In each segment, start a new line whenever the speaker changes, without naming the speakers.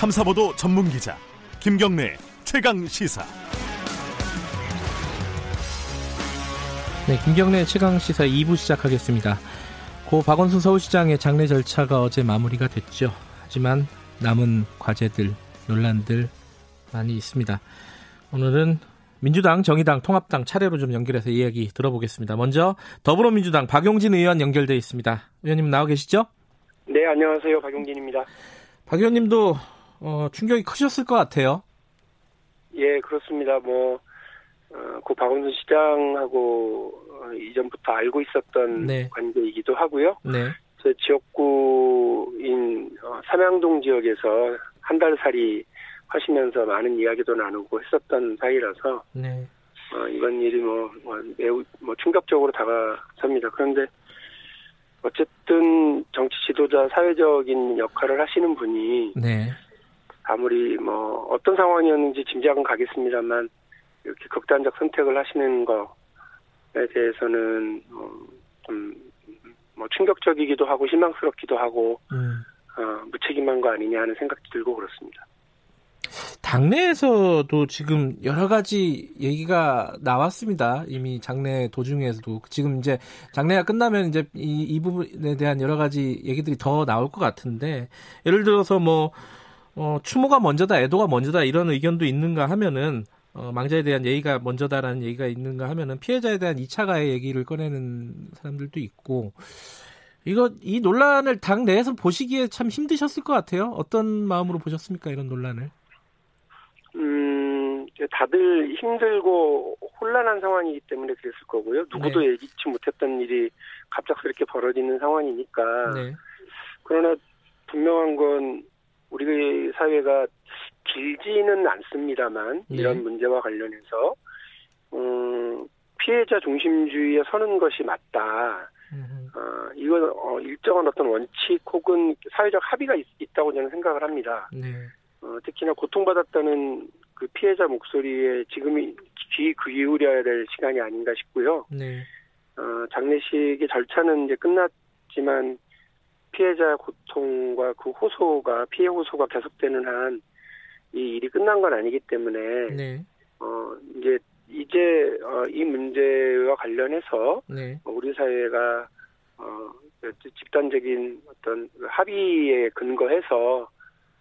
탐사보도 전문 기자 김경래 최강 시사.
네, 김경래 최강 시사 2부 시작하겠습니다. 고 박원순 서울시장의 장례 절차가 어제 마무리가 됐죠. 하지만 남은 과제들, 논란들 많이 있습니다. 오늘은 민주당, 정의당, 통합당 차례로 좀 연결해서 이야기 들어보겠습니다. 먼저 더불어민주당 박용진 의원 연결돼 있습니다. 의원님 나와 계시죠?
네, 안녕하세요. 박용진입니다.
박 의원님도 어, 충격이 크셨을 것 같아요.
예, 그렇습니다. 뭐, 어, 고 박원순 시장하고 어, 이전부터 알고 있었던
네.
관계이기도 하고요.
네.
제 지역구인 어, 삼양동 지역에서 한 달 살이 하시면서 많은 이야기도 나누고 했었던 사이라서
네.
어, 이번 일이 뭐, 뭐 매우 뭐 충격적으로 다가섭니다. 그런데 어쨌든 정치 지도자 사회적인 역할을 하시는 분이
네.
아무리 뭐 어떤 상황이었는지 짐작은 가겠습니다만 이렇게 극단적 선택을 하시는 거에 대해서는 어, 좀뭐 충격적이기도 하고 실망스럽기도 하고
음.
어, 무책임한 거 아니냐 하는 생각도 들고 그렇습니다.
당내에서도 지금 여러 가지 얘기가 나왔습니다. 이미 장례 도중에서도 지금 이제 장례가 끝나면 이제 이, 이 부분에 대한 여러 가지 얘기들이 더 나올 것 같은데 예를 들어서 뭐 어, 추모가 먼저다, 애도가 먼저다 이런 의견도 있는가 하면은 어, 망자에 대한 예의가 먼저다라는 얘기가 있는가 하면은 피해자에 대한 2차 가해 얘기를 꺼내는 사람들도 있고 이거 이 논란을 당 내에서 보시기에 참 힘드셨을 것 같아요. 어떤 마음으로 보셨습니까 이런 논란을?
음, 다들 힘들고 혼란한 상황이기 때문에 그랬을 거고요. 누구도 예기치 못했던 일이 갑작스럽게 벌어지는 상황이니까.
네.
그러나 분명한 건 우리 사회가 길지는 않습니다만
네.
이런 문제와 관련해서 음, 피해자 중심주의에 서는 것이 맞다.
음,
어, 이건 어, 일정한 어떤 원칙 혹은 사회적 합의가 있, 있다고 저는 생각을 합니다.
네.
어, 특히나 고통받았다는 그 피해자 목소리에 지금이 귀 기울여야 될 시간이 아닌가 싶고요.
네.
어, 장례식의 절차는 이제 끝났지만 피해자 고통과 그 호소가 피해 호소가 계속되는 한 이 일이 끝난 건 아니기 때문에
네.
어 이제 이제 어, 이 문제와 관련해서
네.
우리 사회가 어 집단적인 어떤 합의에 근거해서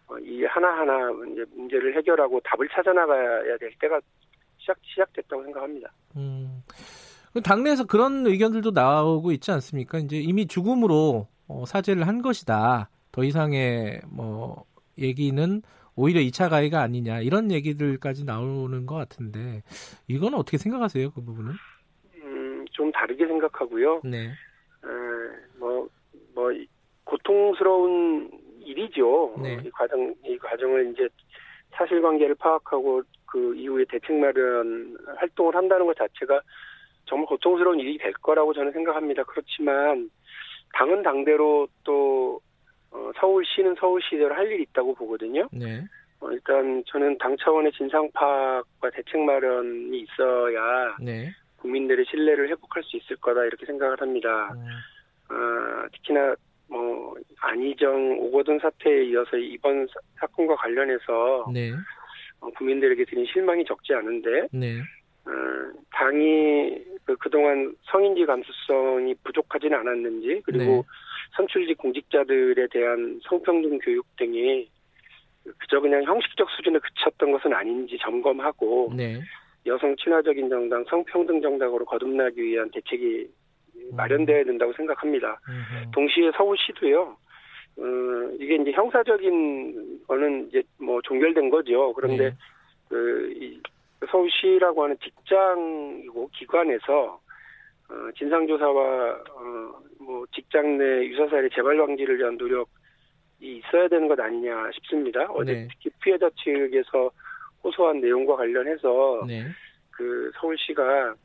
어, 이 하나하나 이제 문제를 해결하고 답을 찾아나가야 될 때가 시작 시작됐다고 생각합니다.
음. 그 당내에서 그런 의견들도 나오고 있지 않습니까? 이제 이미 죽음으로 어, 사죄를 한 것이다. 더 이상의 뭐 얘기는 오히려 2차 가해가 아니냐 이런 얘기들까지 나오는 것 같은데 이건 어떻게 생각하세요? 그 부분은?
음, 좀 다르게 생각하고요.
네.
에, 뭐, 뭐, 이- 고통스러운 일이죠.
네.
이 과정, 이 과정을 이제 사실관계를 파악하고 그 이후에 대책 마련 활동을 한다는 것 자체가 정말 고통스러운 일이 될 거라고 저는 생각합니다. 그렇지만 당은 당대로 또 어, 서울시는 서울시대로 할 일이 있다고 보거든요.
네.
어, 일단 저는 당 차원의 진상 파악과 대책 마련이 있어야
네.
국민들의 신뢰를 회복할 수 있을 거다 이렇게 생각을 합니다.
음,
아, 특히나 뭐 안희정 오거돈 사태에 이어서 이번 사- 사건과 관련해서
네.
어, 국민들에게 드린 실망이 적지 않은데
네.
어, 당이 그 그동안 성인지 감수성이 부족하지는 않았는지 그리고
네.
선출직 공직자들에 대한 성평등 교육 등이 그저 그냥 형식적 수준에 그쳤던 것은 아닌지 점검하고
네.
여성 친화적인 정당, 성평등 정당으로 거듭나기 위한 대책이 마련돼야 된다고 생각합니다.
음,
동시에 서울시도요. 어, 이게 이제 형사적인 거는 이제 뭐 종결된 거죠. 그런데
네.
그 이, 서울시라고 하는 직장이고 기관에서 어, 진상조사와 어, 뭐 직장 내 유사사례 재발 방지를 위한 노력이 있어야 되는 것 아니냐 싶습니다. 어제
네.
특히 피해자 측에서 호소한 내용과 관련해서
네.
그 서울시가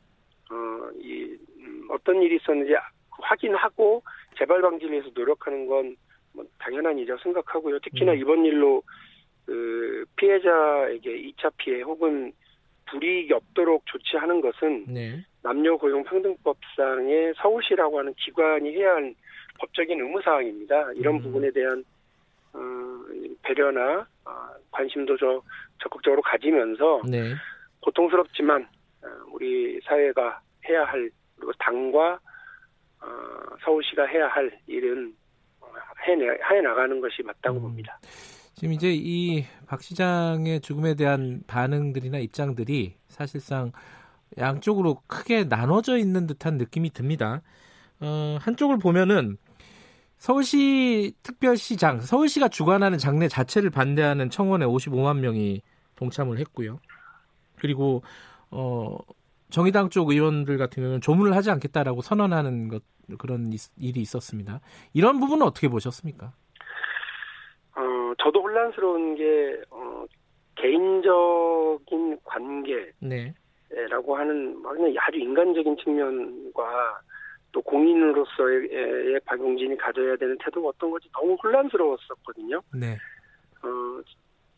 어, 이 음, 어떤 일이 있었는지 확인하고 재발 방지를 위해서 노력하는 건 뭐 당연한 일이라고 생각하고요. 특히나
음.
이번 일로 그 피해자에게 2차 피해 혹은 불이익이 없도록 조치하는 것은
네.
남녀 고용 평등법상의 서울시라고 하는 기관이 해야 할 법적인 의무 사항입니다. 이런
음.
부분에 대한 어, 배려나 어, 관심도 좀 적극적으로 가지면서
네.
고통스럽지만 어, 우리 사회가 해야 할 그리고 당과 어, 서울시가 해야 할 일은 어, 해내, 해 나가는 것이 맞다고
음.
봅니다.
지금 이제 이 박 시장의 죽음에 대한 반응들이나 입장들이 사실상 양쪽으로 크게 나눠져 있는 듯한 느낌이 듭니다. 어, 한쪽을 보면은 서울시 특별시장, 서울시가 주관하는 장례 자체를 반대하는 청원에 55만 명이 동참을 했고요. 그리고 어, 정의당 쪽 의원들 같은 경우는 조문을 하지 않겠다라고 선언하는 것 그런 이- 일이 있었습니다. 이런 부분은 어떻게 보셨습니까?
어, 저도 혼란스러운 게 어, 개인적인 관계
네,
라고 하는 뭐 그냥 아주 인간적인 측면과 또 공인으로서의 박용진이 가져야 되는 태도가 어떤 건지 너무 혼란스러웠었거든요.
네,
어,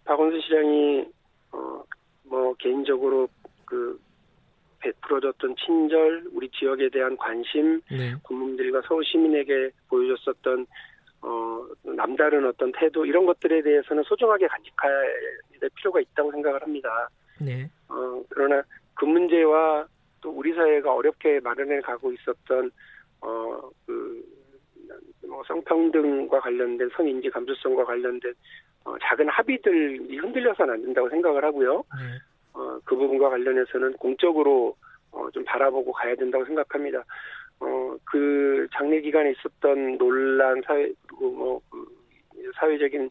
박원순 시장이 어, 뭐 개인적으로 그 베풀어줬던 친절, 우리 지역에 대한 관심,
네,
국민들과 서울 시민에게 보여줬었던 어, 남다른 어떤 태도 이런 것들에 대해서는 소중하게 될 필요가 있다고 생각을 합니다.
네,
어, 그러나 그 문제와 또 우리 사회가 어렵게 마련해 가고 있었던 어, 그, 뭐 성평등과 관련된 성인지 감수성과 관련된 어, 작은 합의들이 흔들려서는 안 된다고 생각을 하고요.
네.
어, 그 부분과 관련해서는 공적으로 어, 좀 바라보고 가야 된다고 생각합니다. 어, 그 장례 기간에 있었던 논란, 사회, 그리고 뭐, 그 사회적인,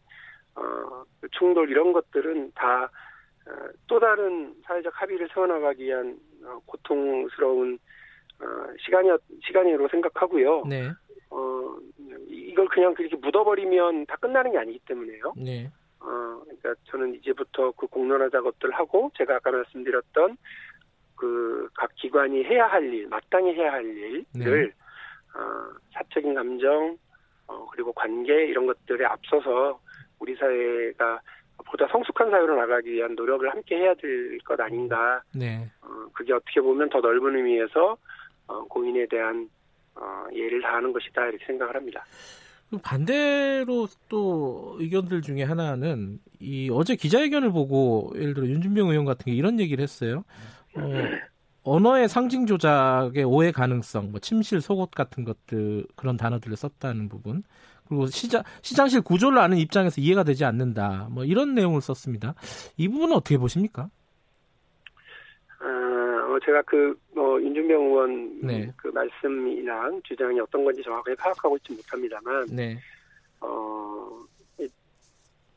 어, 그 충돌 이런 것들은 다, 어, 또 다른 사회적 합의를 세워나가기 위한 어, 고통스러운, 어, 시간이, 시간으로 생각하고요.
네,
어, 이걸 그냥 그렇게 묻어버리면 다 끝나는 게 아니기 때문에요.
네,
어, 그러니까 저는 이제부터 그 공론화 작업들 하고 제가 아까 말씀드렸던 그 각 기관이 해야 할 일, 마땅히 해야 할 일을
네.
어, 사적인 감정 어, 그리고 관계 이런 것들에 앞서서 우리 사회가 보다 성숙한 사회로 나가기 위한 노력을 함께 해야 될 것 아닌가.
네.
어, 그게 어떻게 보면 더 넓은 의미에서 어, 공인에 대한 어, 예를 다하는 것이다 이렇게 생각을 합니다.
반대로 또 의견들 중에 하나는 이 어제 기자회견을 보고 예를 들어 윤준병 의원 같은 게 이런 얘기를 했어요. 어, 언어의 상징 조작의 오해 가능성, 뭐 침실, 속옷 같은 것들 그런 단어들을 썼다는 부분. 그리고 시장 시장실 구조를 아는 입장에서 이해가 되지 않는다. 뭐 이런 내용을 썼습니다. 이 부분은 어떻게 보십니까?
어, 제가 그, 뭐, 윤준병 의원
네.
그 말씀이나 주장이 어떤 건지 정확하게 파악하고 있지 못합니다만,
네,
어, 이-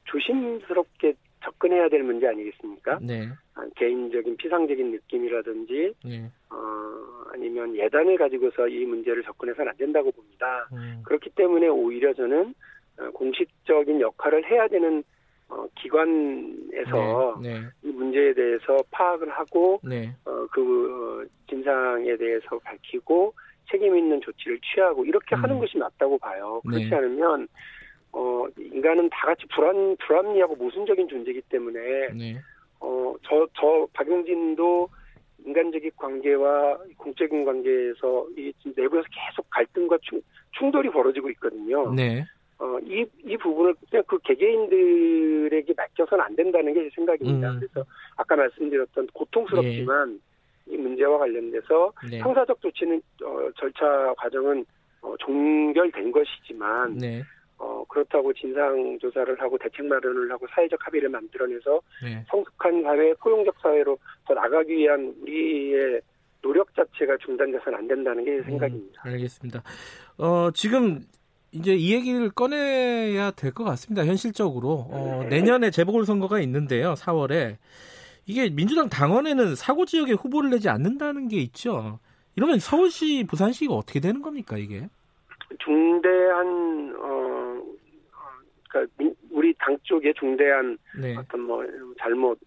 조심스럽게 접근해야 될 문제 아니겠습니까?
네,
아, 개인적인 피상적인 느낌이라든지,
네.
어, 아니면 예단을 가지고서 이 문제를 접근해서는 안 된다고 봅니다.
음,
그렇기 때문에 오히려 저는 어, 공식적인 역할을 해야 되는 어, 기관에서
네,
이 문제에 대해서 파악을 하고
네,
어, 그 어, 진상에 대해서 밝히고 책임 있는 조치를 취하고 이렇게
음.
하는 것이 맞다고 봐요. 그렇지
네.
않으면 어, 인간은 다 같이 불안 불합리하고 모순적인 존재이기 때문에
네,
어, 저, 저 박용진도 인간적인 관계와 공적인 관계에서 이 내부에서 계속 갈등과 충, 충돌이 벌어지고 있거든요.
네,
어, 이, 이 부분을 그냥 그 개개인들에게 맡겨서는 안 된다는 게 제 생각입니다.
음.
그래서 아까 말씀드렸던 고통스럽지만 이 문제와 관련돼서
네,
형사적 조치는 어, 절차 과정은 어, 종결된 것이지만
네,
어, 그렇다고 진상 조사를 하고 대책 마련을 하고 사회적 합의를 만들어내서
네.
성숙한 사회, 포용적 사회로 더 나가기 위한 우리의 노력 자체가 중단돼서는 안 된다는 게제 생각입니다.
음, 알겠습니다. 어, 지금 이제 이 얘기를 꺼내야 될 것 같습니다. 현실적으로 어, 내년에 재보궐 선거가 있는데요. 4월에 이게 민주당 당원에는 사고 지역에 후보를 내지 않는다는 게 있죠. 이러면 서울시, 부산시가 어떻게 되는 겁니까 이게?
중대한 어, 어, 그러니까 민- 우리 당 쪽의 중대한
네,
어떤 뭐 잘못에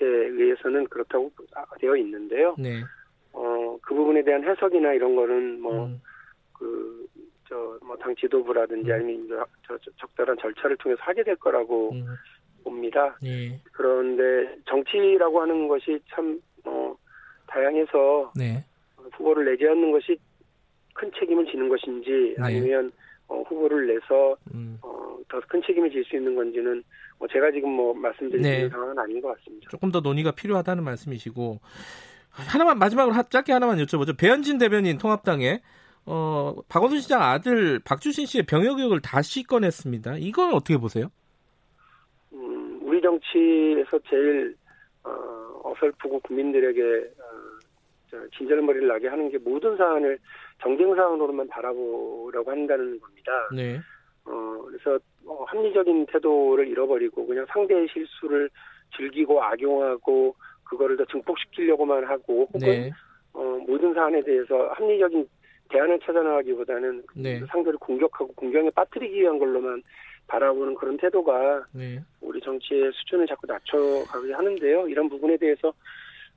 의해서는 그렇다고 되어 있는데요.
네,
어, 그 부분에 대한 해석이나 이런 거는 뭐
음,
그, 저, 뭐, 당 지도부라든지
음.
아니면 저, 저, 저 적절한 절차를 통해서 하게 될 거라고
음,
봅니다.
네,
그런데 정치라고 하는 것이 참, 어, 다양해서
네,
후보를 내지 않는 것이 큰 책임을 지는 것인지
네.
아니면 어, 후보를 내서
음,
어, 더 큰 책임이 질수 있는 건지는 뭐 제가 지금 뭐 말씀드릴 수
네.
상황은 아닌 것 같습니다.
조금 더 논의가 필요하다는 말씀이시고 하나만 마지막으로 하- 짧게 하나만 여쭤보죠. 배현진 대변인 통합당에 어, 박원순 시장 아들 박주신 씨의 병역 의혹을 다시 꺼냈습니다. 이건 어떻게 보세요?
음, 우리 정치에서 제일 어, 어설프고 국민들에게 어, 저 진절머리를 나게 하는 게 모든 사안을 정쟁 사안으로만 바라보려고 한다는 겁니다.
네.
어, 그래서 어, 합리적인 태도를 잃어버리고 그냥 상대의 실수를 즐기고 악용하고 그거를 더 증폭시키려고만 하고 혹은
네.
어, 모든 사안에 대해서 합리적인 대안을 찾아나가기보다는
네.
상대를 공격하고 공경에 빠뜨리기 위한 걸로만 바라보는 그런 태도가
네.
우리 정치의 수준을 자꾸 낮춰가게 하는데요. 이런 부분에 대해서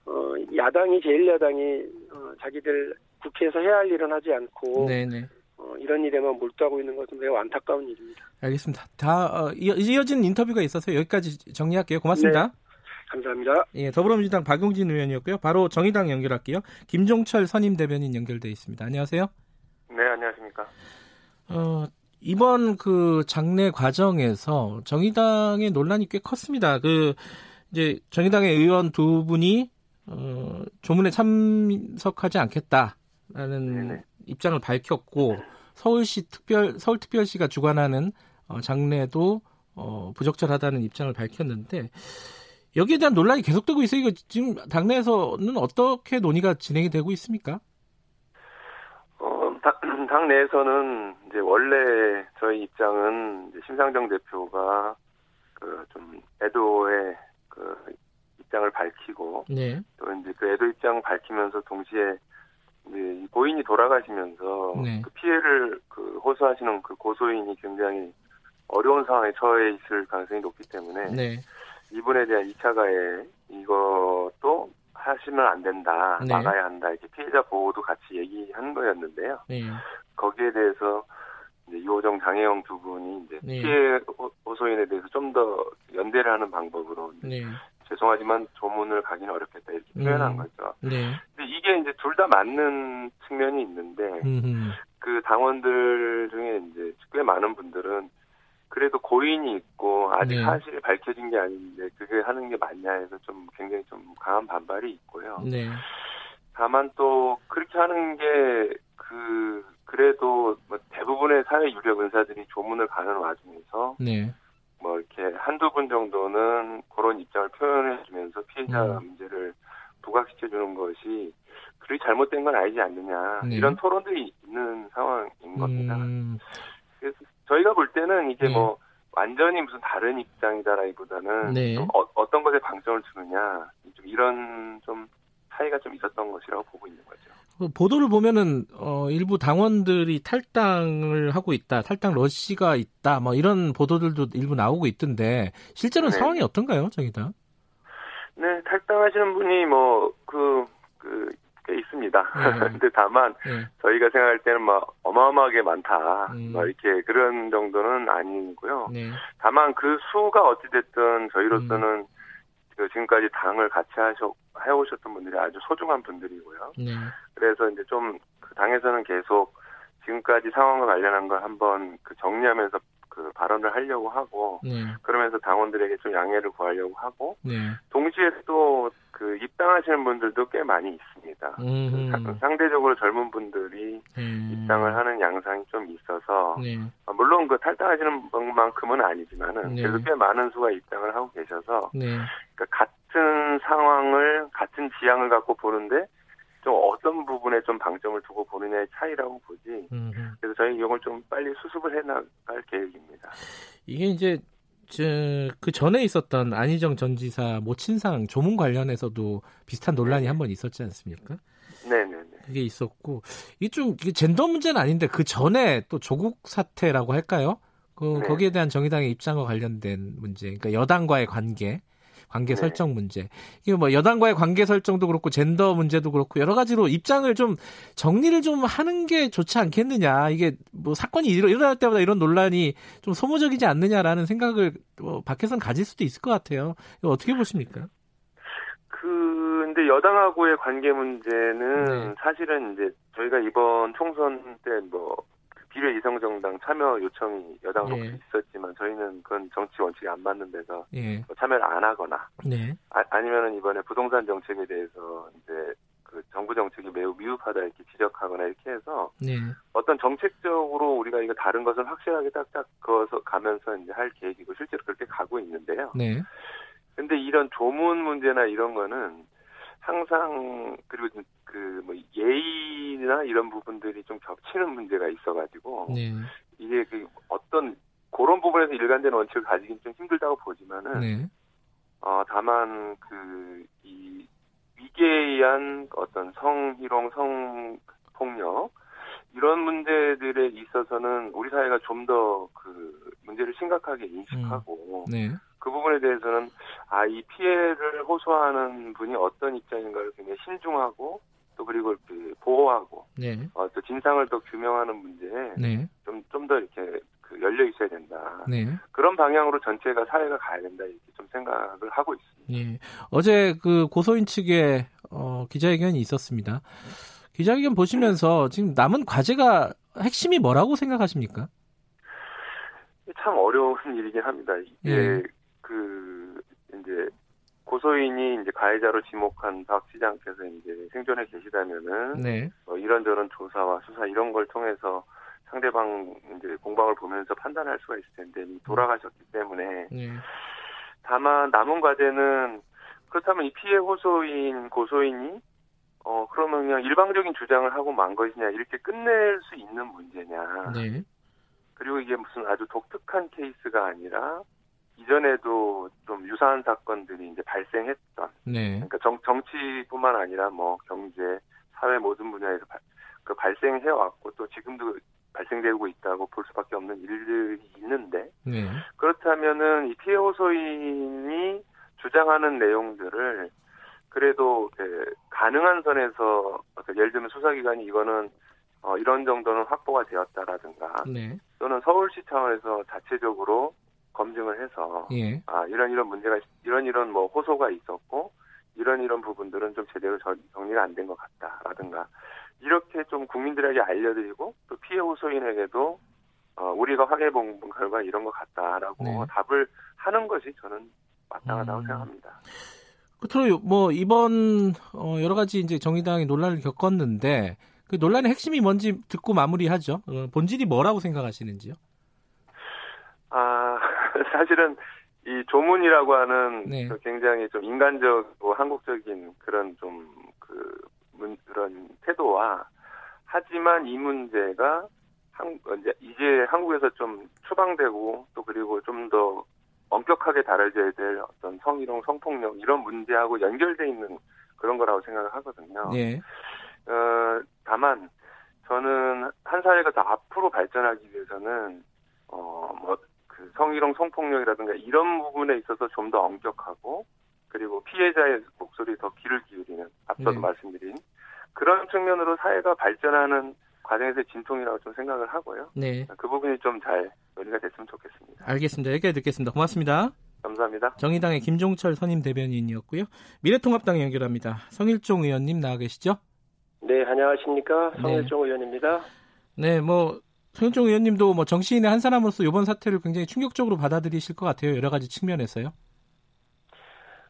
어, 야당이 제1야당이 어, 자기들 국회에서 해야 할 일은 하지 않고
네, 네.
어, 이런 일에만 몰두하고 있는 것은 매우 안타까운 일입니다.
알겠습니다. 다 어, 이어, 이어진 인터뷰가 있어서 여기까지 정리할게요. 고맙습니다.
감사합니다.
예, 더불어민주당 박용진 의원이었고요. 바로 정의당 연결할게요. 김종철 선임 대변인 연결돼 있습니다. 안녕하세요.
네, 안녕하십니까.
어, 이번 그 장례 과정에서 정의당의 논란이 꽤 컸습니다. 그 이제 정의당의 의원 두 분이 어, 조문에 참석하지 않겠다라는
네네.
입장을 밝혔고 서울시 특별 서울특별시가 주관하는 어, 장례도 어, 부적절하다는 입장을 밝혔는데 여기에 대한 논란이 계속되고 있어요. 이거 지금 당내에서는 어떻게 논의가 진행이 되고 있습니까?
어, 당, 당 내에서는 이제 원래 저희 입장은 이제 심상정 대표가 그 좀 애도의 그 입장을 밝히고
네,
또 이제 그 애도 입장 밝히면서 동시에 이 고인이 돌아가시면서
네.
그 피해를 그 호소하시는 그 고소인이 굉장히 어려운 상황에 처해 있을 가능성이 높기 때문에
네,
이분에 대한 2차 가해 이것도 하시면 안 된다
네.
막아야 한다 이렇게 피해자 보호도 같이 얘기한 거였는데요.
네,
거기에 대해서 이제 이호정 장혜영 두 분이 이제
네.
피해 호- 호소인에 대해서 좀 더 연대를 하는 방법으로
네,
죄송하지만 조문을 가기는 어렵겠다 이렇게
음.
표현한 거죠.
네.
근데 이게 이제 둘 다 맞는 측면이 있는데
음흠.
그 당원들 중에 이제 꽤 많은 분들은 그래도 고인이 있고 아직
네.
사실이 밝혀진 게 아닌데 그게 하는 게 맞냐 해서 좀 굉장히 좀 강한 반발이 있고요.
네,
다만 또 그렇게 하는 게 그 그래도 뭐 대부분의 사회 유력 은사들이 조문을 가는 와중에서
네,
뭐 이렇게 한두 분 정도는 그런 입장을 표현해 주면서 피해자
음.
문제를 부각시켜 주는 것이 그리 잘못된 건 아니지 않느냐
네.
이런 토론들이 있는 상황인 겁니다.
음,
그래서 저희가 볼 때는 이게
네.
뭐 완전히 무슨 다른 입장이다라기보다는
네.
좀 어, 떤 것에 방점을 두느냐 좀 이런 좀 차이가 좀 있었던 것이라고 보고 있는 거죠.
그 보도를 보면은 어, 일부 당원들이 탈당을 하고 있다, 탈당 러시가 있다, 뭐 이런 보도들도 일부 나오고 있던데 실제로는
네.
상황이 어떤가요, 정의당?
네, 탈당하시는 분이 뭐, 그, 그, 꽤 있습니다.
네.
근데 다만,
네,
저희가 생각할 때는 막 어마어마하게 많다.
음.
뭐 이렇게 그런 정도는 아니고요.
네,
다만 그 수가 어찌 됐든 저희로서는
음.
그 지금까지 당을 같이 하셔, 해오셨던 분들이 아주 소중한 분들이고요.
네,
그래서 이제 좀 그 당에서는 계속 지금까지 상황과 관련한 걸 한번 그 정리하면서 그 발언을 하려고 하고
네,
그러면서 당원들에게 좀 양해를 구하려고 하고
네,
동시에 또 그 입당하시는 분들도 꽤 많이 있습니다.
음,
그 사- 상대적으로 젊은 분들이
네,
입당을 하는 양상이 좀 있어서
네,
아, 물론 그 탈당하시는 분만큼은 아니지만은
네.
그래도 꽤 많은 수가 입당을 하고 계셔서
네,
그러니까 같은 상황을 같은 지향을 갖고 보는데 좀 어떤 부분에 좀 방점을 두고 보느냐의 차이라고 보지.
음,
그래서 저희 이걸 좀 빨리 수습을 해나갈 계획입니다.
이게 이제 저, 그 전에 있었던 안희정 전 지사 모친상 조문 관련해서도 비슷한 논란이
네.
한번 있었지 않습니까?
네네네.
그게 있었고 이게 젠더 문제는 아닌데 그 전에 또 조국 사태라고 할까요? 그
네.
거기에 대한 정의당의 입장과 관련된 문제, 그러니까 여당과의 관계, 관계
네.
설정 문제. 이게 뭐 여당과의 관계 설정도 그렇고 젠더 문제도 그렇고 여러 가지로 입장을 좀 정리를 좀 하는 게 좋지 않겠느냐. 이게 뭐 사건이 일어- 일어날 때마다 이런 논란이 좀 소모적이지 않느냐라는 생각을 뭐 밖에서는 가질 수도 있을 것 같아요. 이거 어떻게 보십니까?
그, 근데 여당하고의 관계 문제는
네.
사실은 이제 저희가 이번 총선 때 뭐 비례 이성 정당 참여 요청이 여당
예.
예. 있었지만 저희는 그건 정치 원칙에 안 맞는 데서
예.
뭐 참여를 안 하거나
네.
아, 니면은 이번에 부동산 정책에 대해서 이제 그 정부 정책이 매우 미흡하다 이렇게 지적하거나 이렇게 해서
네.
어떤 정책적으로 우리가 이거 다른 것을 확실하게 딱딱 그어서 가면서 이제 할 계획이고 실제로 그렇게 가고 있는데요.
네.
근데 이런 조문 문제나 이런 거는 항상 그리고 그뭐 예의나 이런 부분들이 좀 겹치는 문제가 있어가지고
네.
이게 그 어떤 그런 부분에서 일관된 원칙을 가지긴 좀 힘들다고 보지만은
네.
어 다만 그 이 위계에 의한 어떤 성희롱, 성폭력 이런 문제들에 있어서는 우리 사회가 좀 더 그 문제를 심각하게 인식하고
네.
그 부분에 대해서는 아 이 피해를 호소하는 분이 어떤 입장인가를 굉장히 신중하고 또 그리고 그 보호하고
네.
어, 또 진상을 더 규명하는 문제에
네.
좀좀 더 이렇게 그 열려 있어야 된다.
네.
그런 방향으로 전체가 사회가 가야 된다 이렇게 좀 생각을 하고 있습니다.
예. 어제 그 고소인 측의 어, 기자회견이 있었습니다. 기자회견 보시면서 지금 남은 과제가 핵심이 뭐라고 생각하십니까?
참 어려운 일이긴 합니다. 이게
예.
그 이제 고소인이 이제 가해자로 지목한 박 시장께서 이제 생존해 계시다면은
네.
뭐 이런저런 조사와 수사 이런 걸 통해서 상대방 이제 공방을 보면서 판단할 수가 있을 텐데 돌아가셨기 때문에
네.
다만 남은 과제는 그렇다면 이 피해 호소인 고소인이 어 그러면 그냥 일방적인 주장을 하고 만 것이냐 이렇게 끝낼 수 있는 문제냐
네.
그리고 이게 무슨 아주 독특한 케이스가 아니라 이전에도 좀 유사한 사건들이 이제 발생했던
네.
그러니까 정, 정치뿐만 아니라 뭐 경제 사회 모든 분야에서 발, 그 발생해 왔고 또 지금도 발생되고 있다고 볼 수밖에 없는 일들이 있는데
네.
그렇다면은 이 피해 호소인이 주장하는 내용들을 그래도 그 가능한 선에서 예를 들면 수사기관이 이거는 어 이런 정도는 확보가 되었다라든가
네.
또는 서울시 차원에서 자체적으로 검증을 해서
예.
아 이런 이런 문제가 이런 이런 뭐 호소가 있었고 이런 이런 부분들은 좀 제대로 저- 정리가 안 된 것 같다라든가 이렇게 좀 국민들에게 알려드리고 또 피해 호소인에게도 어, 우리가 확인해 본 결과 이런 것 같다라고
네.
답을 하는 것이 저는 마땅하다고
음.
생각합니다.
끝으로 뭐 이번 어, 여러 가지 이제 정의당이 논란을 겪었는데 그 논란의 핵심이 뭔지 듣고 마무리하죠. 어, 본질이 뭐라고 생각하시는지요?
아 사실은 이 조문이라고 하는
네.
그 굉장히 좀 인간적이고 한국적인 그런 좀그 그런 태도와 하지만 이 문제가 한, 이제, 이제 한국에서 좀 추방되고 또 그리고 좀 더 엄격하게 다뤄져야 될 어떤 성희롱, 성폭력 이런 문제하고 연결돼 있는 그런 거라고 생각을 하거든요.
예.
어, 다만 저는 한 사회가 더 앞으로 발전하기 위해서는 어, 뭐, 그 성희롱, 성폭력이라든가 이런 부분에 있어서 좀 더 엄격하고 그리고 피해자의 목소리에 더 귀를 기울이는 앞서도
네.
말씀드린 그런 측면으로 사회가 발전하는 과정에서의 진통이라고 좀 생각을 하고요.
네.
그 부분이 좀 잘 논의가 됐으면 좋겠습니다.
알겠습니다. 여기까지 듣겠습니다. 고맙습니다.
감사합니다.
정의당의 김종철 선임 대변인이었고요. 미래통합당 연결합니다. 성일종 의원님 나와 계시죠?
네, 안녕하십니까.
네.
성일종 의원입니다.
네, 뭐 성일종 의원님도 뭐 정치인의 한 사람으로서 이번 사태를 굉장히 충격적으로 받아들이실 것 같아요. 여러 가지 측면에서요.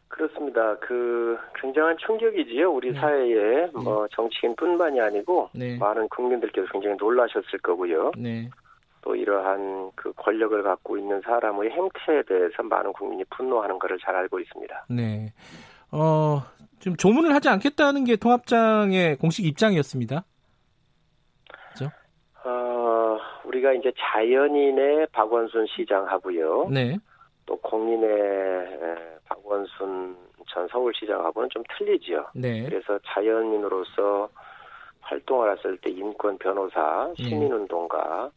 그렇습니다. 그 굉장한 충격이지요. 우리
네.
사회에 뭐 정치인뿐만이 아니고
네.
많은 국민들께서 굉장히 놀라셨을 거고요.
네.
또 이러한 그 권력을 갖고 있는 사람의 행태에 대해서 많은 국민이 분노하는 것을 잘 알고 있습니다.
네. 어, 지금 조문을 하지 않겠다는 게 통합장의 공식 입장이었습니다.
어, 우리가 이제 자연인의 박원순 시장하고요.
네.
또 공인의 에, 박원순 전 서울시장하고는 좀 틀리지요.
네.
그래서 자연인으로서 활동을 했을 때 인권 변호사,
네.
시민운동가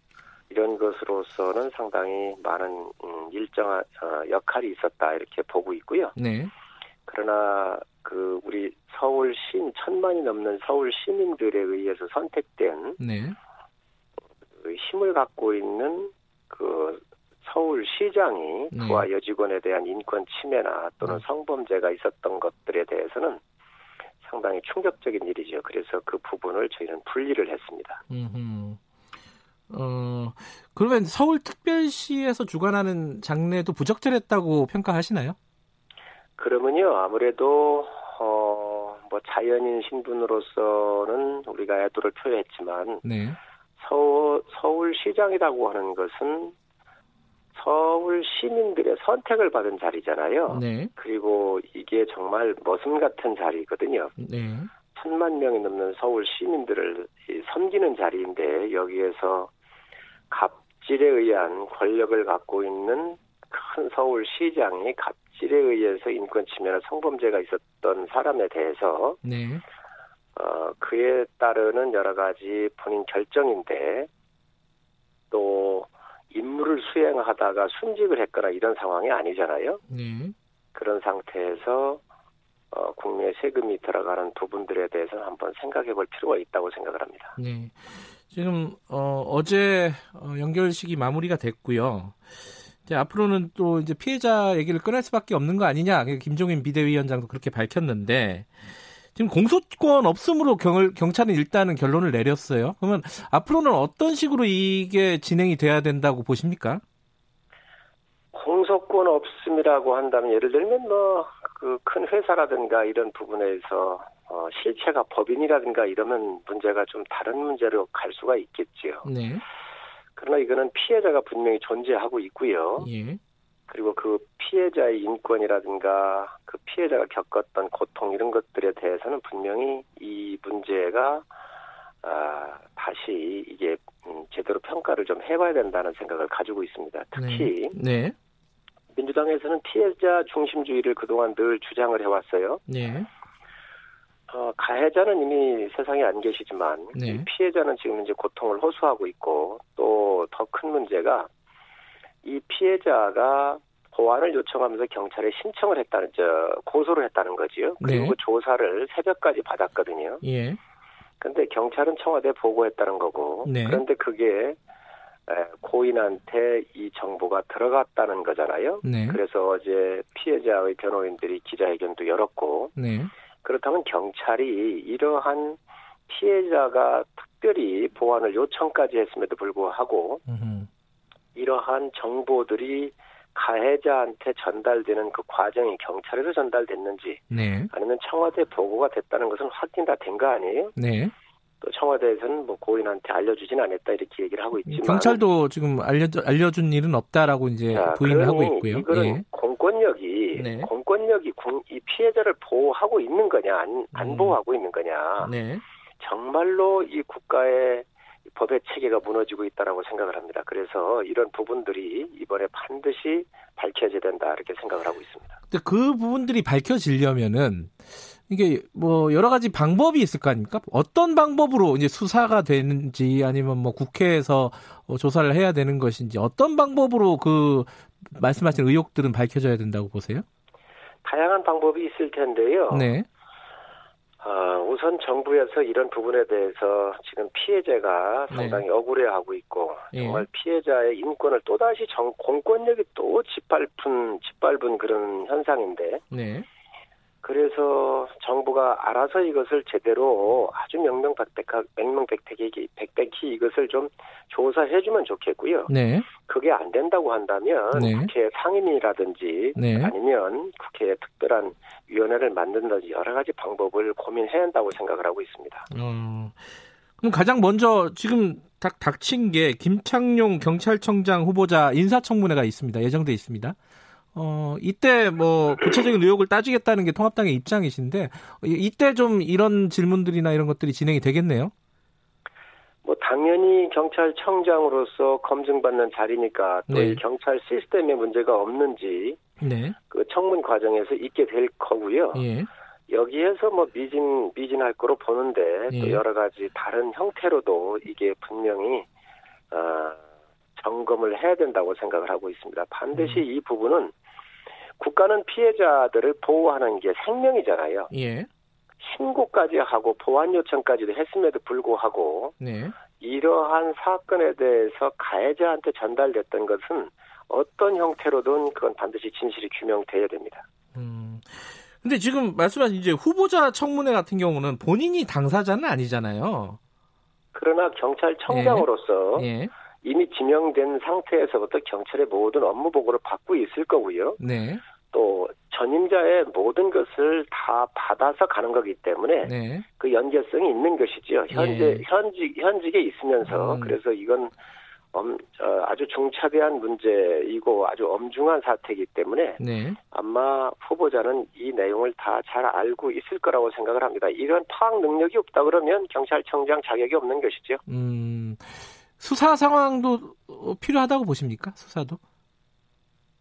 이런 것으로서는 상당히 많은 음, 일정한 어, 역할이 있었다 이렇게 보고 있고요.
네.
그러나 그 우리 서울 시 천만이 넘는 서울 시민들에 의해서 선택된
네.
그 힘을 갖고 있는 그 서울시장이
네.
그와 여직원에 대한 인권 침해나 또는
네.
성범죄가 있었던 것들에 대해서는 상당히 충격적인 일이죠. 그래서 그 부분을 저희는 분리를 했습니다.
음흠. 어, 그러면 서울특별시에서 주관하는 장례도 부적절했다고 평가하시나요?
그러면요, 아무래도, 어, 뭐 자연인 신분으로서는 우리가 애도를 표했지만,
네.
서울, 서울시장이라고 하는 것은 서울 시민들의 선택을 받은 자리잖아요.
네.
그리고 이게 정말 머슴 같은 자리거든요.
네.
천만 명이 넘는 서울 시민들을 섬기는 자리인데 여기에서 갑질에 의한 권력을 갖고 있는 큰 서울 시장이 갑질에 의해서 인권 침해나 성범죄가 있었던 사람에 대해서
네.
어, 그에 따르는 여러 가지 본인 결정인데 또 임무를 수행하다가 순직을 했거나 이런 상황이 아니잖아요.
네.
그런 상태에서 어, 국내 세금이 들어가는 부분들에 대해서는 한번 생각해 볼 필요가 있다고 생각을 합니다.
네. 지금 어, 어제 어, 연결식이 마무리가 됐고요. 이제 앞으로는 또 이제 피해자 얘기를 꺼낼 수밖에 없는 거 아니냐. 김종인 비대위원장도 그렇게 밝혔는데 지금 공소권 없음으로 경, 경찰은 일단은 결론을 내렸어요. 그러면 앞으로는 어떤 식으로 이게 진행이 돼야 된다고 보십니까?
공소권 없음이라고 한다면 예를 들면 뭐 그 큰 회사라든가 이런 부분에서 어, 실체가 법인이라든가 이러면 문제가 좀 다른 문제로 갈 수가 있겠지요.
네.
그러나 이거는 피해자가 분명히 존재하고 있고요.
예.
그리고 그 피해자의 인권이라든가 그 피해자가 겪었던 고통 이런 것들에 대해서는 분명히 이 문제가 아, 다시 이게 음, 제대로 평가를 좀 해봐야 된다는 생각을 가지고 있습니다. 특히
네. 네.
민주당에서는 피해자 중심주의를 그동안 늘 주장을 해왔어요.
네.
어, 가해자는 이미 세상에 안 계시지만
네.
피해자는 지금 이제 고통을 호소하고 있고 또 더 큰 문제가 이 피해자가 보완을 요청하면서 경찰에 신청을 했다는 저 고소를 했다는 거지요. 그리고
네.
그 조사를 새벽까지 받았거든요.
예.
근데 경찰은 청와대에 보고했다는 거고
네.
그런데 그게 에, 고인한테 이 정보가 들어갔다는 거잖아요.
네.
그래서 어제 피해자의 변호인들이 기자회견도 열었고
네.
그렇다면 경찰이 이러한 피해자가 특별히 보완을 요청까지 했음에도 불구하고
음흠.
이러한 정보들이 가해자한테 전달되는 그 과정이 경찰에서 전달됐는지
네.
아니면 청와대 보고가 됐다는 것은 확인 다 된 거 아니에요?
네.
또 청와대에서는 뭐 고인한테 알려주진 않았다 이렇게 얘기를 하고 있지만
경찰도 지금 알려 알려준 일은 없다라고 이제
자,
부인을 하고 있고요.
이거는
예.
공권력이
네.
공권력이 군- 이 피해자를 보호하고 있는 거냐 안, 안
음.
보호하고 있는 거냐
네.
정말로 이 국가의 법의 체계가 무너지고 있다라고 생각을 합니다. 그래서 이런 부분들이 이번에 반드시 밝혀져야 된다 이렇게 생각을 하고 있습니다.
근데 그 부분들이 밝혀지려면은 이게 뭐 여러 가지 방법이 있을 거 아닙니까? 어떤 방법으로 이제 수사가 되는지 아니면 뭐 국회에서 어, 조사를 해야 되는 것인지 어떤 방법으로 그 말씀하신 의혹들은 밝혀져야 된다고 보세요?
다양한 방법이 있을 텐데요.
네.
어, 우선 정부에서 이런 부분에 대해서 지금 피해자가
네.
상당히 억울해하고 있고
예.
정말 피해자의 인권을 또다시 정, 공권력이 또 짓밟은 짓밟은 그런 현상인데
네.
그래서 정부가 알아서 이것을 제대로 아주 명명백백하 명명백백히 백백히 이것을 좀 조사해주면 좋겠고요.
네.
그게 안 된다고 한다면
네.
국회 상임위라든지
네.
아니면 국회에 특별한 위원회를 만든다든지 여러 가지 방법을 고민해야 한다고 생각을 하고 있습니다.
어. 그럼 가장 먼저 지금 닥, 닥친 게 김창룡 경찰청장 후보자 인사청문회가 있습니다. 예정돼 있습니다. 어, 이때 뭐 구체적인 의혹을 따지겠다는 게 통합당의 입장이신데 이- 이때 좀 이런 질문들이나 이런 것들이 진행이 되겠네요.
뭐 당연히 경찰청장으로서 검증받는 자리니까 또이
네.
경찰 시스템에 문제가 없는지
네.
그 청문 과정에서 있게 될 거고요.
예.
여기에서 뭐 미진 미진할 거로 보는데
예.
또 여러 가지 다른 형태로도 이게 분명히 어, 점검을 해야 된다고 생각을 하고 있습니다. 반드시
음.
이 부분은 국가는 피해자들을 보호하는 게 생명이잖아요.
예.
신고까지 하고 보완 요청까지도 했음에도 불구하고
네.
이러한 사건에 대해서 가해자한테 전달됐던 것은 어떤 형태로든 그건 반드시 진실이 규명돼야 됩니다.
음. 근데 지금 말씀하신 이제 후보자 청문회 같은 경우는 본인이 당사자는 아니잖아요.
그러나 경찰청장으로서
예.
이미 지명된 상태에서부터 경찰의 모든 업무 보고를 받고 있을 거고요.
네.
또 전임자의 모든 것을 다 받아서 가는 거기 때문에
네.
그 연계성이 있는 것이지요. 현재
예.
현직 현직에 있으면서
음.
그래서 이건 엄, 어, 아주 중차대한 문제이고 아주 엄중한 사태이기 때문에
네.
아마 후보자는 이 내용을 다 잘 알고 있을 거라고 생각을 합니다. 이런 파악 능력이 없다 그러면 경찰청장 자격이 없는 것이죠.
음, 수사 상황도 어, 필요하다고 보십니까? 수사도?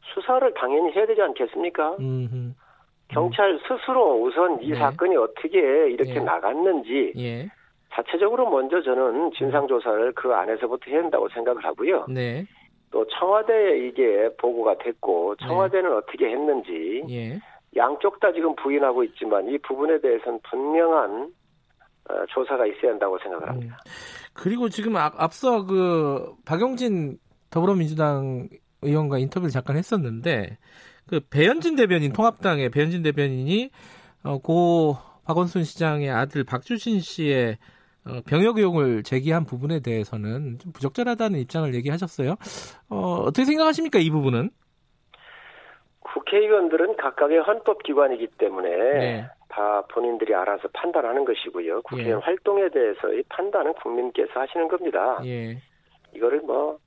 수사를 당연히 해야 되지 않겠습니까?
음,
경찰 스스로 우선 이
네.
사건이 어떻게 이렇게
예.
나갔는지
예.
자체적으로 먼저 저는 진상 조사를 그 안에서부터 해야 한다고 생각을 하고요.
네.
또 청와대에 이게 보고가 됐고 청와대는 어떻게 했는지
예.
양쪽 다 지금 부인하고 있지만 이 부분에 대해서는 분명한 어, 조사가 있어야 한다고 생각을 합니다.
음. 그리고 지금 앞, 앞서 그 박용진 더불어민주당 의원과 인터뷰를 잠깐 했었는데 그 배현진 대변인 통합당의 배현진 대변인이 어, 고 박원순 시장의 아들 박주신 씨의 어, 병역 의혹을 제기한 부분에 대해서는 좀 부적절하다는 입장을 얘기하셨어요. 어, 어떻게 생각하십니까 이 부분은?
국회의원들은 각각의 헌법기관이기 때문에
네.
다 본인들이 알아서 판단하는 것이고요. 국회의원
예.
활동에 대해서의 판단은 국민께서 하시는 겁니다.
예,
이거를 뭐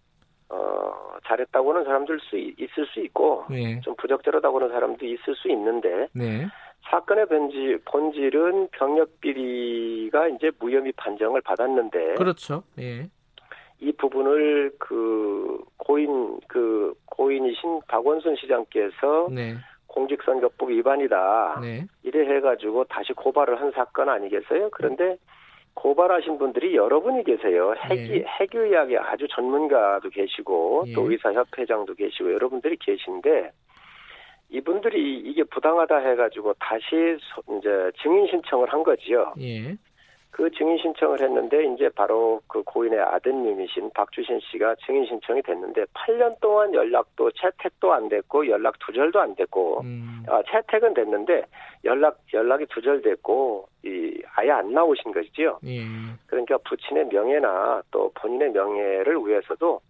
어, 잘했다고 는 사람들 수 있- 있을 수 있고
네,
좀 부적절하다고 는 사람도 있을 수 있는데
네,
사건의 본질, 본질은 병력 비리가 이제 무혐의 판정을 받았는데
그렇죠. 예,
이 부분을 그 고인 그 고인이신 박원순 시장께서
네,
공직선거법 위반이다
네,
이래 해가지고 다시 고발을 한 사건 아니겠어요? 그런데 고발하신 분들이 여러분이 계세요. 핵이
예.
핵의학의 아주 전문가도 계시고
예.
또 의사협회장도 계시고 여러분들이 계신데 이분들이 이게 부당하다 해가지고 다시 소- 이제 증인 신청을 한 거지요.
예,
그 증인 신청을 했는데 이제 바로 그 고인의 아드님이신 박주신 씨가 증인 신청이 됐는데 8년 동안 연락도 채택도 안 됐고 연락 두절도 안 됐고
음,
아, 채택은 됐는데 연락 연락이 두절됐고 이 아예 안 나오신 것이지요.
예.
그러니까 부친의 명예나 또 본인의 명예를 위해서도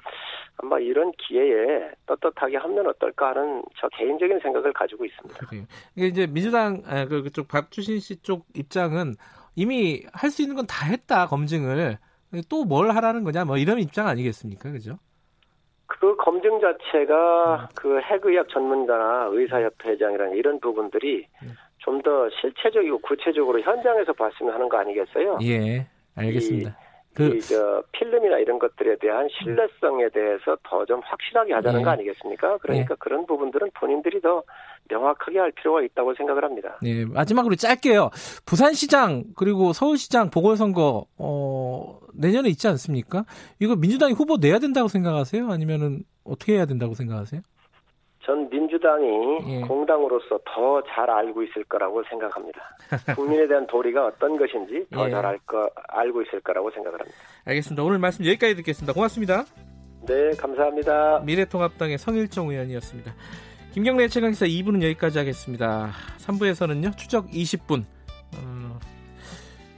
아마 이런 기회에 떳떳하게 하면 어떨까 하는 저 개인적인 생각을 가지고 있습니다.
그래요. 이게 이제 민주당 아, 그, 그쪽 박주신 씨 쪽 입장은 이미 할 수 있는 건 다 했다 검증을 또 뭘 하라는 거냐 뭐 이런 입장 아니겠습니까, 그죠?
그 검증
음.
자체가 그 핵의학 전문가나 의사협회장이라는 이런 부분들이
음.
좀더 실체적이고 구체적으로 현장에서 봤으면 하는 거 아니겠어요?
예, 알겠습니다. 그
이저 필름이나 이런 것들에 대한 신뢰성에 대해서 더 좀 확실하게 하자는
예.
거 아니겠습니까? 그러니까 그런 부분들은 본인들이 더 명확하게 할 필요가 있다고 생각을 합니다.
예, 마지막으로 짧게요. 부산시장 그리고 서울시장 보궐선거 어, 내년에 있지 않습니까? 이거 민주당이 후보 내야 된다고 생각하세요? 아니면은 어떻게 해야 된다고 생각하세요?
전 민주당이
예.
공당으로서 더 잘 알고 있을 거라고 생각합니다. 국민에 대한 도리가 어떤 것인지 더
예.
잘알 거, 알고 있을 거라고 생각을 합니다.
알겠습니다. 오늘 말씀 여기까지 듣겠습니다. 고맙습니다.
네, 감사합니다.
미래통합당의 성일종 의원이었습니다. 김경래 최강기사 2부는 여기까지 하겠습니다. 3부에서는요 추적 20분 어,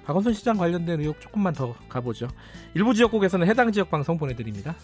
박원순 시장 관련된 의혹 조금만 더 가보죠. 일부 지역국에서는 해당 지역 방송 보내드립니다.